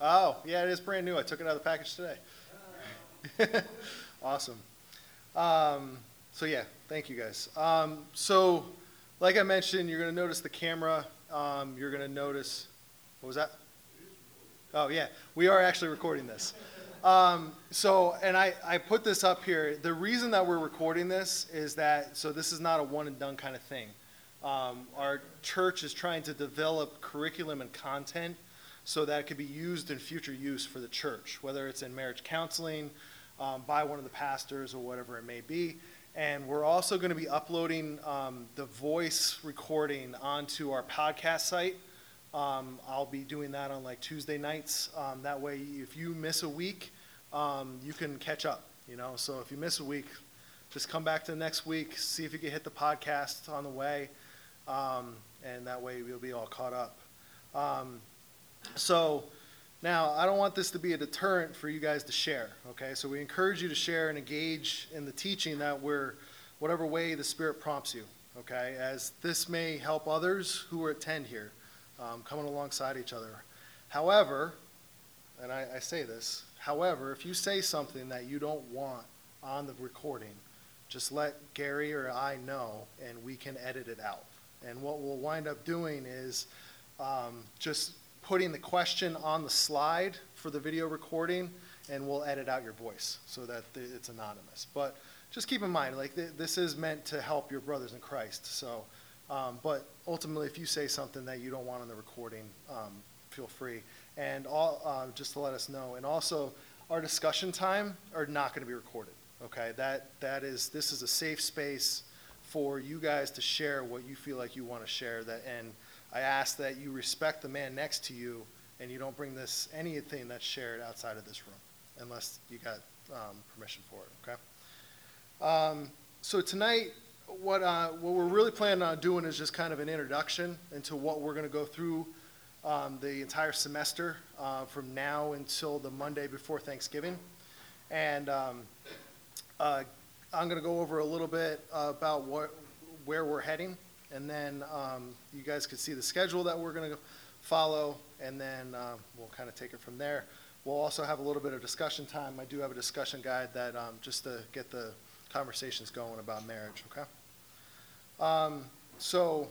Oh, yeah, it is brand new. I took it out of the package today. awesome. Um, so yeah, thank you guys. Um, so, like I mentioned, you're going to notice the camera. Um, you're going to notice, what was that? Oh yeah, we are actually recording this. Um, so, and I, I put this up here. The reason that we're recording this is that, so this is not a one and done kind of thing. Um, our church is trying to develop curriculum and content so that it could be used in future use for the church, whether it's in marriage counseling, um, by one of the pastors, or whatever it may be. And we're also going to be uploading um, the voice recording onto our podcast site. Um, I'll be doing that on like Tuesday nights. Um, that way, if you miss a week, um, you can catch up. You know, so if you miss a week, just come back to the next week, see if you can hit the podcast on the way, um, and that way you'll be all caught up. Um, so now I don't want this to be a deterrent for you guys to share. Okay, so we encourage you to share and engage in the teaching that we're, whatever way the Spirit prompts you. Okay, as this may help others who are attend here um, coming alongside each other. However, and I, I say this, however, if you say something that you don't want on the recording, just let Gary or I know and we can edit it out. And what we'll wind up doing is um, just putting the question on the slide for the video recording and we'll edit out your voice so that it's anonymous. But just keep in mind, like th- this is meant to help your brothers in Christ. So um, but ultimately, if you say something that you don't want on the recording, um, feel free. And all, uh, just to let us know. And also, our discussion time are not going to be recorded. Okay, that that is this is a safe space for you guys to share what you feel like you want to share. That and I ask that you respect the man next to you, and you don't bring this anything that's shared outside of this room, unless you got um, permission for it. Okay. Um, so tonight what, uh, what we're really planning on doing is just kind of an introduction into what we're going to go through um, the entire semester uh, from now until the Monday before Thanksgiving. And um, uh, I'm going to go over a little bit about what, where we're heading, and then um, you guys can see the schedule that we're going to follow, and then uh, we'll kind of take it from there. We'll also have a little bit of discussion time. I do have a discussion guide that um, just to get the conversations going about marriage, okay? Um, so,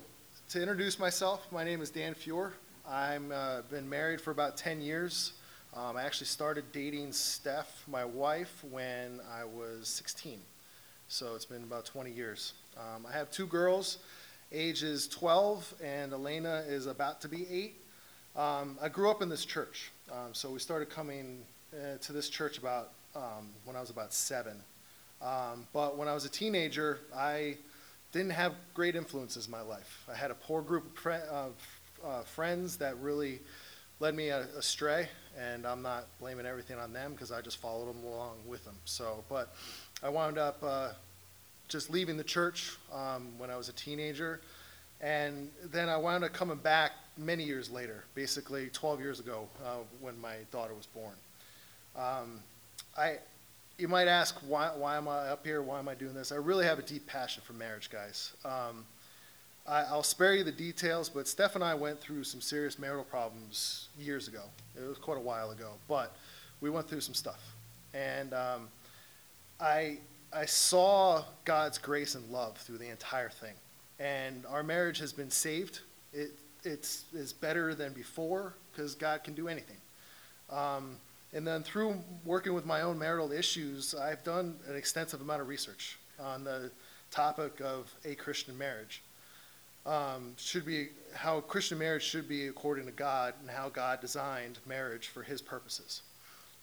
to introduce myself, my name is Dan Fuhr. I've uh, been married for about 10 years. Um, I actually started dating Steph, my wife, when I was 16. So it's been about 20 years. Um, I have two girls, ages 12, and Elena is about to be 8. Um, I grew up in this church. Um, so we started coming uh, to this church about um, when I was about seven. Um, but when I was a teenager, I didn't have great influences in my life. I had a poor group of fr- uh, uh, friends that really led me astray, and I'm not blaming everything on them because I just followed them along with them. So, but I wound up uh, just leaving the church um, when I was a teenager, and then I wound up coming back many years later, basically 12 years ago uh, when my daughter was born. Um, I you might ask, why, why am I up here? Why am I doing this? I really have a deep passion for marriage, guys. Um, I, will spare you the details, but Steph and I went through some serious marital problems years ago. It was quite a while ago, but we went through some stuff. And um, I, I saw God's grace and love through the entire thing. And our marriage has been saved. It, it's, it's better than before because God can do anything. Um, and then through working with my own marital issues, I've done an extensive amount of research on the topic of a Christian marriage. Um, should be how Christian marriage should be according to God and how God designed marriage for His purposes.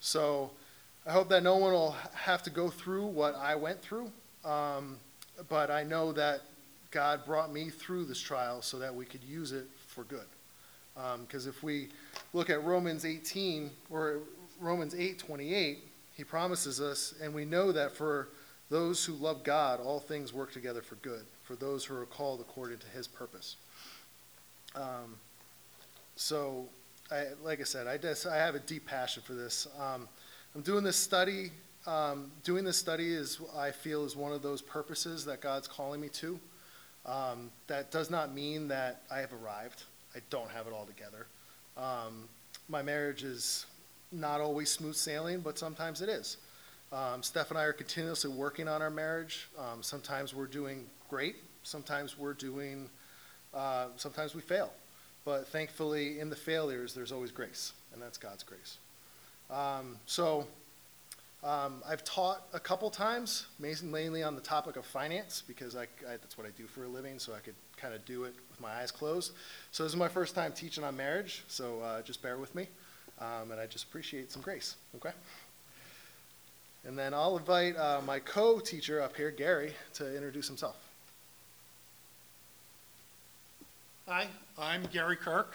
So I hope that no one will have to go through what I went through, um, but I know that God brought me through this trial so that we could use it for good. Because um, if we look at Romans 18, or Romans 8:28, he promises us, and we know that for those who love God, all things work together for good, for those who are called according to his purpose. Um, so, I, like I said, I, I have a deep passion for this. Um, I'm doing this study. Um, doing this study is, I feel, is one of those purposes that God's calling me to. Um, that does not mean that I have arrived. I don't have it all together. Um, my marriage is not always smooth sailing, but sometimes it is. Um, Steph and I are continuously working on our marriage. Um, sometimes we're doing great, sometimes we're doing, uh, sometimes we fail. But thankfully, in the failures, there's always grace, and that's God's grace. Um, so, um, I've taught a couple times, mainly on the topic of finance, because I, I, that's what I do for a living, so I could kind of do it with my eyes closed. So this is my first time teaching on marriage, so uh, just bear with me, um, and I just appreciate some grace, okay? And then I'll invite uh, my co-teacher up here, Gary, to introduce himself. Hi, I'm Gary Kirk.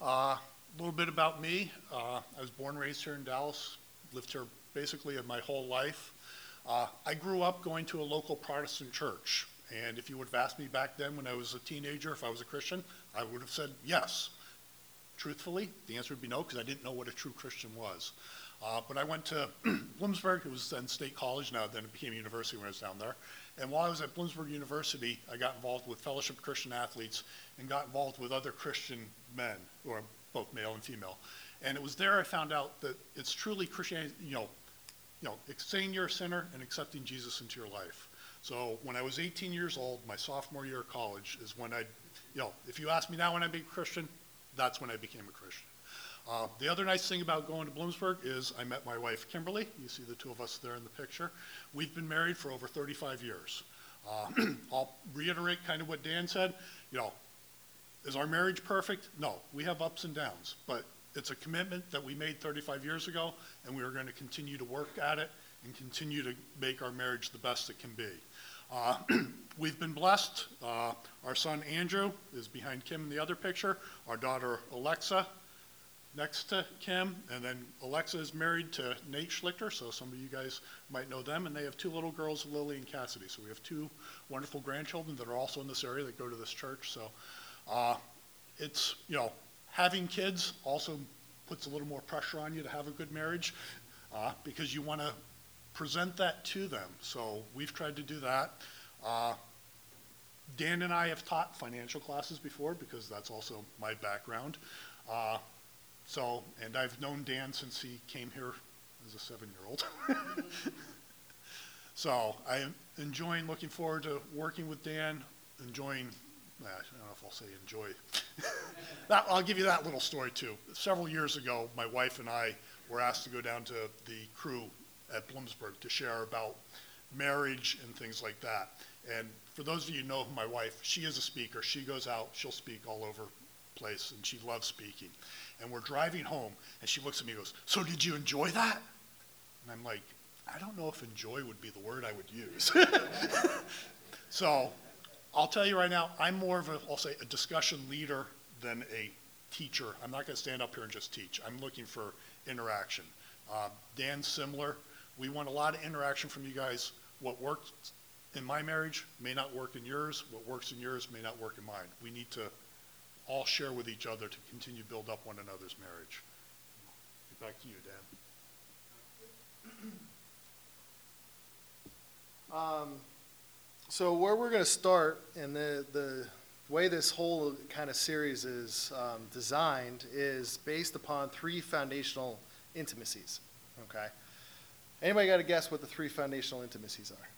Uh, a little bit about me. Uh, I was born and raised here in Dallas, lived here basically my whole life. Uh, I grew up going to a local Protestant church. And if you would have asked me back then when I was a teenager if I was a Christian, I would have said yes. Truthfully, the answer would be no because I didn't know what a true Christian was. Uh, but I went to Bloomsburg, it was then State College, now then it became a university when I was down there. And while I was at Bloomsburg University, I got involved with Fellowship Christian Athletes and got involved with other Christian men, are both male and female. And it was there I found out that it's truly Christianity, you know, you know, saying you're a sinner and accepting Jesus into your life. So when I was 18 years old, my sophomore year of college is when I, you know, if you ask me now when I became a Christian, that's when I became a Christian. Uh, the other nice thing about going to Bloomsburg is I met my wife, Kimberly. You see the two of us there in the picture. We've been married for over 35 years. Uh, I'll reiterate kind of what Dan said. You know, is our marriage perfect? No, we have ups and downs, but it's a commitment that we made 35 years ago, and we are going to continue to work at it and continue to make our marriage the best it can be. Uh, we've been blessed. Uh, our son Andrew is behind Kim in the other picture. Our daughter Alexa next to Kim, and then Alexa is married to Nate Schlichter, so some of you guys might know them, and they have two little girls, Lily and Cassidy. So we have two wonderful grandchildren that are also in this area that go to this church. So uh, it's, you know, having kids also puts a little more pressure on you to have a good marriage uh, because you want to present that to them. So we've tried to do that. Uh, Dan and I have taught financial classes before because that's also my background. Uh, so, and I've known Dan since he came here as a seven-year-old. so I'm enjoying, looking forward to working with Dan, enjoying, I don't know if I'll say enjoy. that, I'll give you that little story too. Several years ago, my wife and I were asked to go down to the Cru at Bloomsburg to share about marriage and things like that. And for those of you who know my wife, she is a speaker. She goes out, she'll speak all over place, and she loves speaking and we're driving home, and she looks at me and goes, So did you enjoy that? And I'm like, I don't know if enjoy would be the word I would use. so I'll tell you right now, I'm more of a, I'll say, a discussion leader than a teacher. I'm not going to stand up here and just teach. I'm looking for interaction. Uh, Dan's similar. We want a lot of interaction from you guys. What works in my marriage may not work in yours. What works in yours may not work in mine. We need to all share with each other to continue to build up one another's marriage. Back to you, Dan. Um, so where we're going to start, and the, the way this whole kind of series is um, designed, is based upon three foundational intimacies. Okay. Anybody got to guess what the three foundational intimacies are?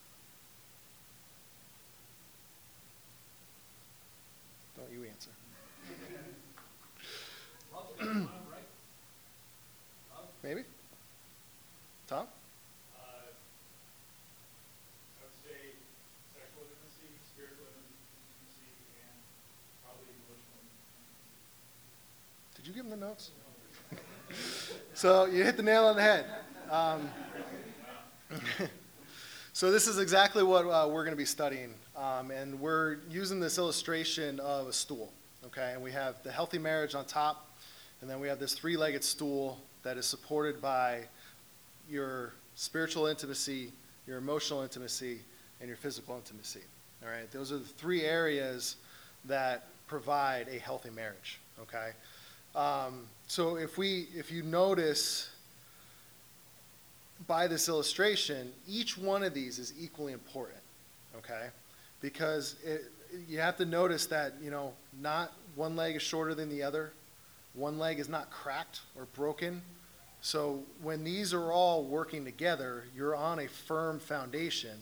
Don't you answer. Maybe? Tom? Uh, I would say sexual intimacy, spiritual intimacy, and probably emotional intimacy. Did you give him the notes? so you hit the nail on the head. Um, so this is exactly what uh, we're going to be studying, um, and we're using this illustration of a stool. Okay, and we have the healthy marriage on top, and then we have this three legged stool that is supported by your spiritual intimacy, your emotional intimacy, and your physical intimacy. All right, those are the three areas that provide a healthy marriage. Okay, um, so if we, if you notice by this illustration, each one of these is equally important. Okay, because it, you have to notice that you know not one leg is shorter than the other one leg is not cracked or broken. So when these are all working together, you're on a firm foundation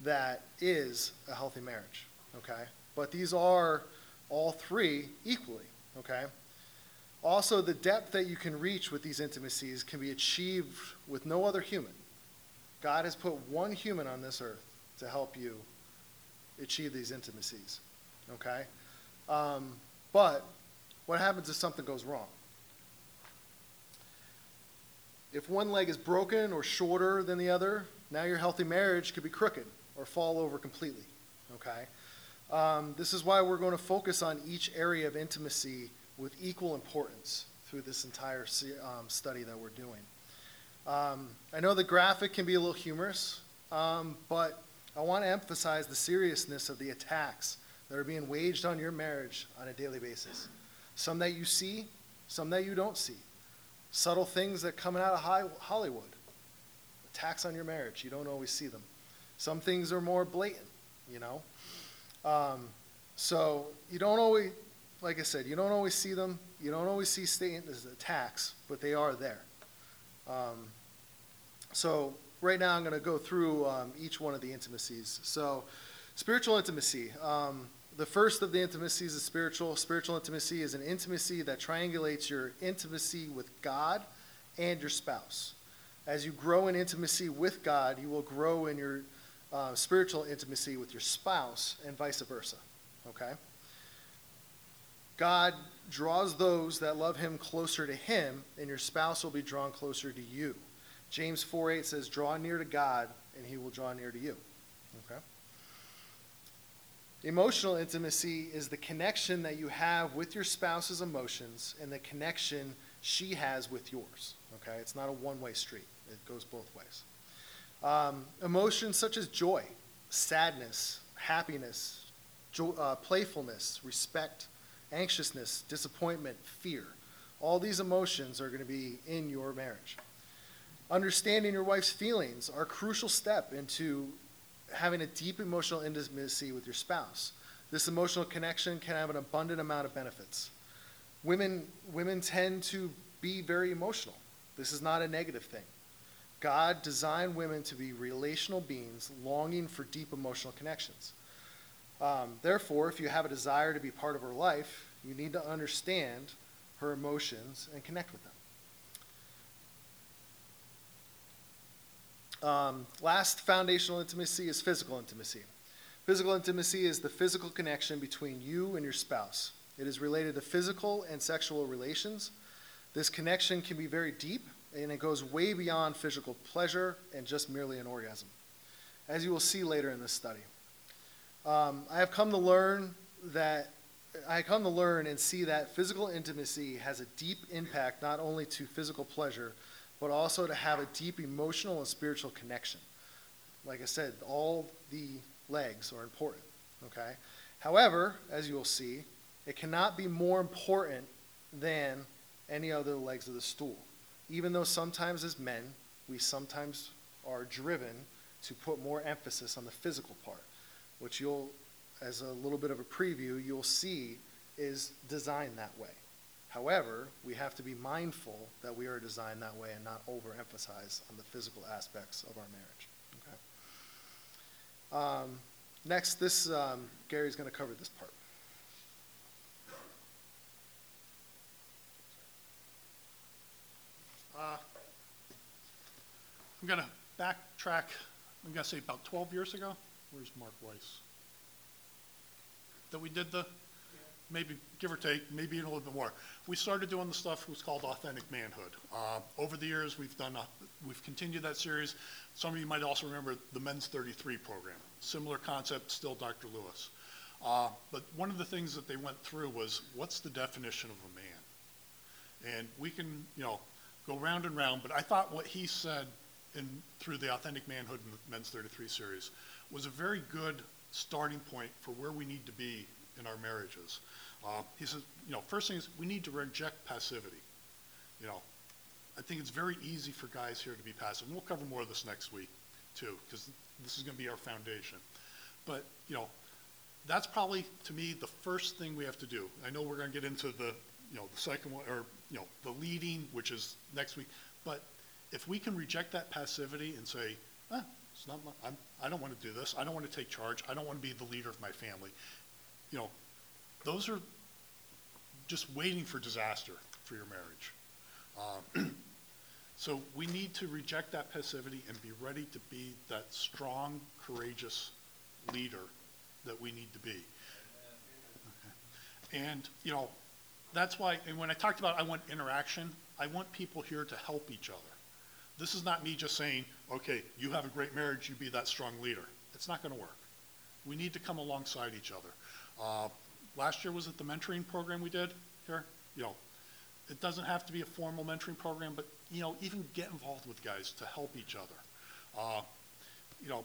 that is a healthy marriage, okay? But these are all three equally, okay? Also, the depth that you can reach with these intimacies can be achieved with no other human. God has put one human on this earth to help you achieve these intimacies, okay? Um, but what happens if something goes wrong? If one leg is broken or shorter than the other, now your healthy marriage could be crooked or fall over completely, okay? Um, this is why we're going to focus on each area of intimacy with equal importance through this entire um, study that we're doing. Um, I know the graphic can be a little humorous, um, but I want to emphasize the seriousness of the attacks that are being waged on your marriage on a daily basis. Some that you see, some that you don't see. Subtle things that come out of Hollywood. Attacks on your marriage, you don't always see them. Some things are more blatant, you know. Um, so you don't always, like I said, you don't always see them. You don't always see state as attacks, but they are there. Um, so right now I'm going to go through um, each one of the intimacies. So spiritual intimacy. Um, the first of the intimacies is spiritual. Spiritual intimacy is an intimacy that triangulates your intimacy with God and your spouse. As you grow in intimacy with God, you will grow in your uh, spiritual intimacy with your spouse and vice versa. Okay? God draws those that love him closer to him, and your spouse will be drawn closer to you. James 4 8 says, Draw near to God, and he will draw near to you. Okay? Emotional intimacy is the connection that you have with your spouse's emotions and the connection she has with yours. Okay? It's not a one way street, it goes both ways. Um, emotions such as joy, sadness, happiness, uh, playfulness, respect, anxiousness, disappointment, fear. All these emotions are going to be in your marriage. Understanding your wife's feelings are a crucial step into having a deep emotional intimacy with your spouse. This emotional connection can have an abundant amount of benefits. Women, women tend to be very emotional. This is not a negative thing. God designed women to be relational beings longing for deep emotional connections. Um, therefore, if you have a desire to be part of her life, you need to understand her emotions and connect with them. Um, last foundational intimacy is physical intimacy. Physical intimacy is the physical connection between you and your spouse. It is related to physical and sexual relations. This connection can be very deep and it goes way beyond physical pleasure and just merely an orgasm, as you will see later in this study. Um, I have come to learn that I come to learn and see that physical intimacy has a deep impact not only to physical pleasure, but also to have a deep emotional and spiritual connection. Like I said, all the legs are important, okay? However, as you will see, it cannot be more important than any other legs of the stool. Even though sometimes as men, we sometimes are driven to put more emphasis on the physical part, which you'll, as a little bit of a preview, you'll see is designed that way. However, we have to be mindful that we are designed that way and not overemphasize on the physical aspects of our marriage. Okay. Um, next, this um, Gary's going to cover this part. Uh, I'm going to backtrack, I'm going to say about 12 years ago. Where's Mark Weiss? That we did the, maybe give or take, maybe a little bit more. We started doing the stuff was called Authentic Manhood. Uh, over the years, we've done, uh, we've continued that series. Some of you might also remember the Men's 33 program. Similar concept, still Dr. Lewis. Uh, but one of the things that they went through was what's the definition of a man? And we can, you know, go round and round, but I thought what he said in, through the Authentic Manhood and the Men's 33 series was a very good starting point for where we need to be in our marriages. Uh, he says, you know, first thing is we need to reject passivity. You know, I think it's very easy for guys here to be passive. And we'll cover more of this next week, too, because this is going to be our foundation. But, you know, that's probably, to me, the first thing we have to do. I know we're going to get into the, you know, the second one, or, you know, the leading, which is next week. But if we can reject that passivity and say, ah, it's not my, I'm, I don't want to do this, I don't want to take charge, I don't want to be the leader of my family, you know, those are just waiting for disaster for your marriage. Um, So we need to reject that passivity and be ready to be that strong, courageous leader that we need to be. Okay. And, you know, that's why, and when I talked about I want interaction, I want people here to help each other. This is not me just saying, okay, you have a great marriage, you be that strong leader. It's not going to work. We need to come alongside each other. Uh, last year was it the mentoring program we did here? You know, it doesn't have to be a formal mentoring program, but, you know, even get involved with guys to help each other. Uh, you know,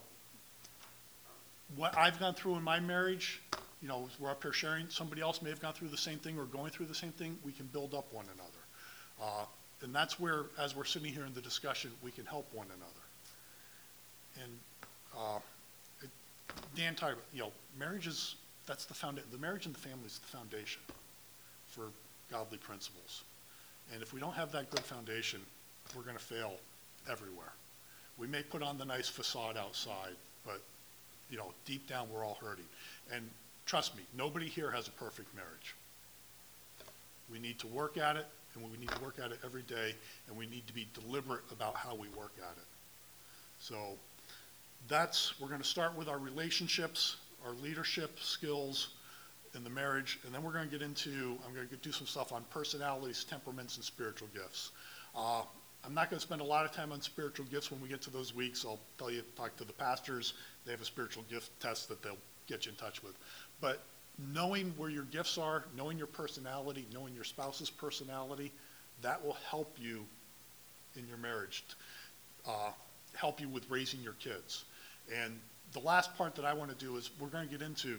what I've gone through in my marriage, you know, we're up here sharing, somebody else may have gone through the same thing or going through the same thing, we can build up one another. Uh, and that's where, as we're sitting here in the discussion, we can help one another. And uh, Dan talked about, you know, marriage is, that's the foundation, the marriage and the family is the foundation for godly principles. And if we don't have that good foundation, we're going to fail everywhere. We may put on the nice facade outside, but, you know, deep down, we're all hurting. And trust me, nobody here has a perfect marriage. We need to work at it, and we need to work at it every day, and we need to be deliberate about how we work at it. So that's, we're going to start with our relationships, our leadership skills, in the marriage, and then we're going to get into, I'm going to do some stuff on personalities, temperaments, and spiritual gifts. Uh, I'm not going to spend a lot of time on spiritual gifts when we get to those weeks. I'll tell you, talk to the pastors. They have a spiritual gift test that they'll get you in touch with. But knowing where your gifts are, knowing your personality, knowing your spouse's personality, that will help you in your marriage, uh, help you with raising your kids. And the last part that I want to do is we're going to get into,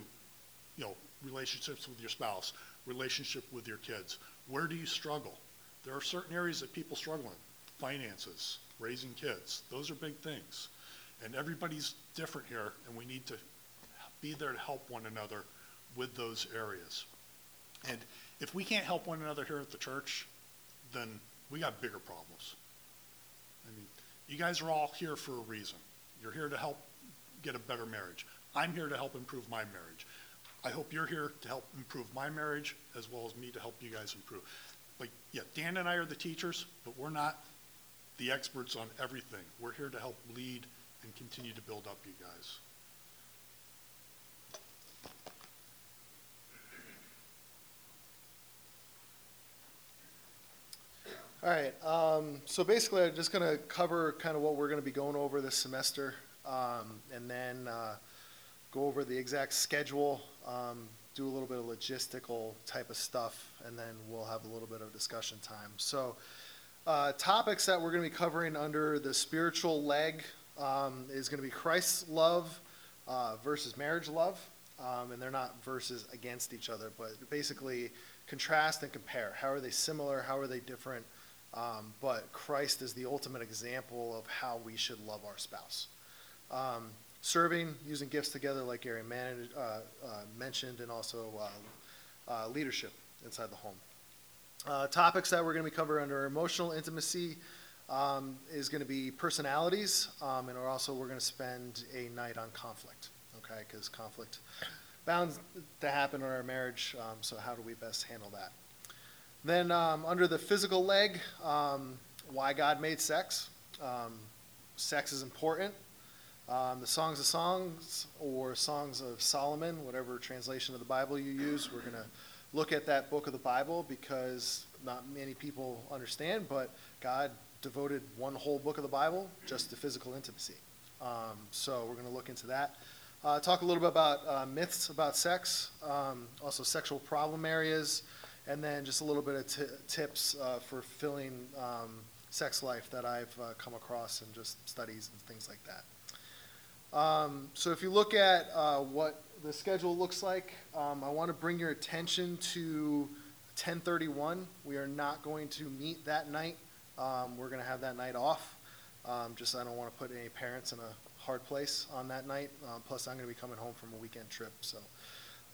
you know, relationships with your spouse, relationship with your kids. Where do you struggle? There are certain areas that people struggle in. Finances, raising kids. Those are big things. And everybody's different here, and we need to be there to help one another with those areas. And if we can't help one another here at the church, then we got bigger problems. I mean, you guys are all here for a reason. You're here to help get a better marriage. I'm here to help improve my marriage. I hope you're here to help improve my marriage as well as me to help you guys improve. Like, yeah, Dan and I are the teachers, but we're not the experts on everything. We're here to help lead and continue to build up you guys. All right, um, so basically, I'm just gonna cover kind of what we're gonna be going over this semester, um, and then, uh, go over the exact schedule, um, do a little bit of logistical type of stuff, and then we'll have a little bit of discussion time. So, uh, topics that we're going to be covering under the spiritual leg um, is going to be Christ's love uh, versus marriage love, um, and they're not verses against each other, but basically contrast and compare. How are they similar? How are they different? Um, but Christ is the ultimate example of how we should love our spouse. Um, serving, using gifts together, like Gary uh, uh, mentioned, and also uh, uh, leadership inside the home. Uh, topics that we're going to be covering under emotional intimacy um, is going to be personalities, um, and we're also we're going to spend a night on conflict. Okay, because conflict bound to happen in our marriage. Um, so how do we best handle that? Then um, under the physical leg, um, why God made sex. Um, sex is important. Um, the Songs of Songs or Songs of Solomon, whatever translation of the Bible you use, we're going to look at that book of the Bible because not many people understand, but God devoted one whole book of the Bible just to physical intimacy. Um, so we're going to look into that. Uh, talk a little bit about uh, myths about sex, um, also sexual problem areas, and then just a little bit of t- tips uh, for filling um, sex life that I've uh, come across and just studies and things like that. Um, so if you look at uh, what the schedule looks like, um, I want to bring your attention to 1031. We are not going to meet that night. Um, we're going to have that night off. Um, just I don't want to put any parents in a hard place on that night. Um, plus, I'm going to be coming home from a weekend trip. So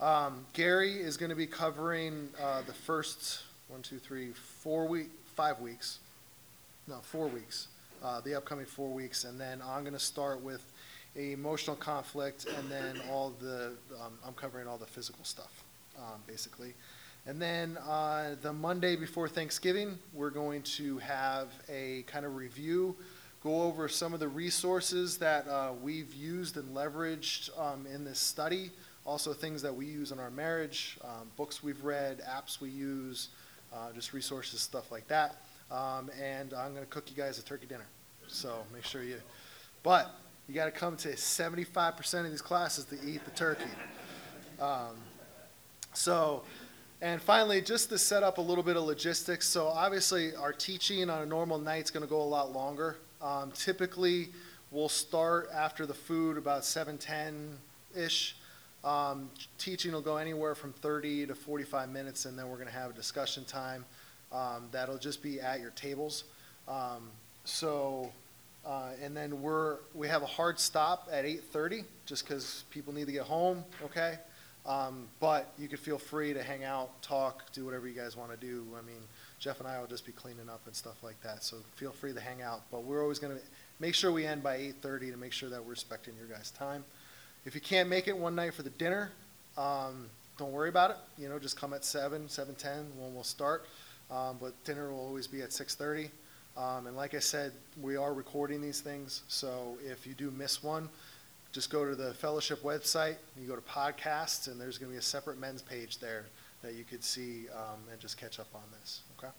um, Gary is going to be covering uh, the first one, two, three, four week, five weeks. No, four weeks, uh, the upcoming four weeks, and then I'm gonna start with emotional conflict, and then all the, um, I'm covering all the physical stuff, um, basically. And then, uh, the Monday before Thanksgiving, we're going to have a kind of review, go over some of the resources that, uh, we've used and leveraged, um, in this study, also things that we use in our marriage, um, books we've read, apps we use, uh, just resources, stuff like that. Um, and I'm gonna cook you guys a turkey dinner, so make sure you, but you gotta come to seventy-five percent of these classes to eat the turkey. Um, so, and finally, just to set up a little bit of logistics, so obviously, our teaching on a normal night is gonna go a lot longer. Um, typically, we'll start after the food about seven, ten-ish. Um, teaching will go anywhere from thirty to forty-five minutes, and then we're gonna have a discussion time. Um, that'll just be at your tables. Um, so, uh, and then we're, we have a hard stop at eight-thirty, just because people need to get home, okay? Um, but you could feel free to hang out, talk, do whatever you guys want to do. I mean, Jeff and I will just be cleaning up and stuff like that, so feel free to hang out. But we're always going to make sure we end by eight-thirty to make sure that we're respecting your guys' time. If you can't make it one night for the dinner, um, don't worry about it. You know, just come at seven, seven-ten when we'll start. Um, but dinner will always be at six-thirty. Um, and like I said, we are recording these things, so if you do miss one, just go to the fellowship website, you go to podcasts, and there's gonna be a separate men's page there that you could see, um, and just catch up on this, okay?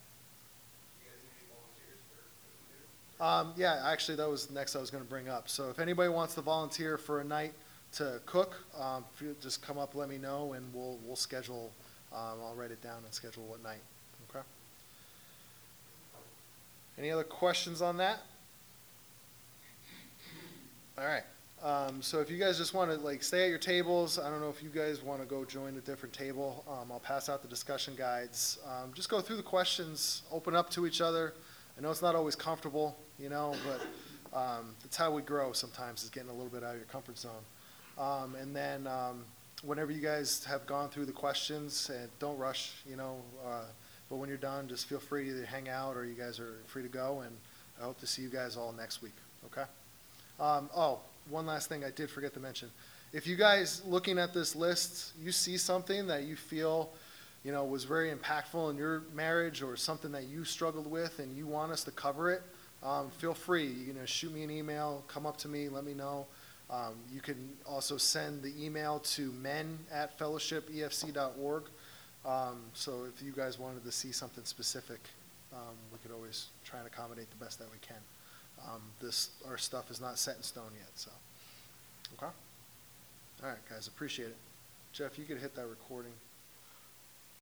Um, yeah, actually, that was next I was gonna bring up. So if anybody wants to volunteer for a night to cook, um, if you just come up, let me know, and we'll, we'll schedule, um, I'll write it down and schedule what night, okay? Any other questions on that? All right, um, so if you guys just want to like stay at your tables, I don't know if you guys want to go join a different table. Um, I'll pass out the discussion guides. Um, just go through the questions, open up to each other. I know it's not always comfortable, you know, but um, that's how we grow sometimes is getting a little bit out of your comfort zone. Um, and then um, whenever you guys have gone through the questions, and don't rush, you know, uh, but when you're done, just feel free to either hang out or you guys are free to go. And I hope to see you guys all next week. Okay. Um, oh, one last thing I did forget to mention. If you guys looking at this list, you see something that you feel, you know, was very impactful in your marriage or something that you struggled with and you want us to cover it, um, feel free. You know, shoot me an email, come up to me, let me know. Um, you can also send the email to men at fellowshipefc.org. Um, so if you guys wanted to see something specific, um, we could always try and accommodate the best that we can. Um, this, our stuff is not set in stone yet, so. Okay? All right, guys, appreciate it. Jeff, you could hit that recording.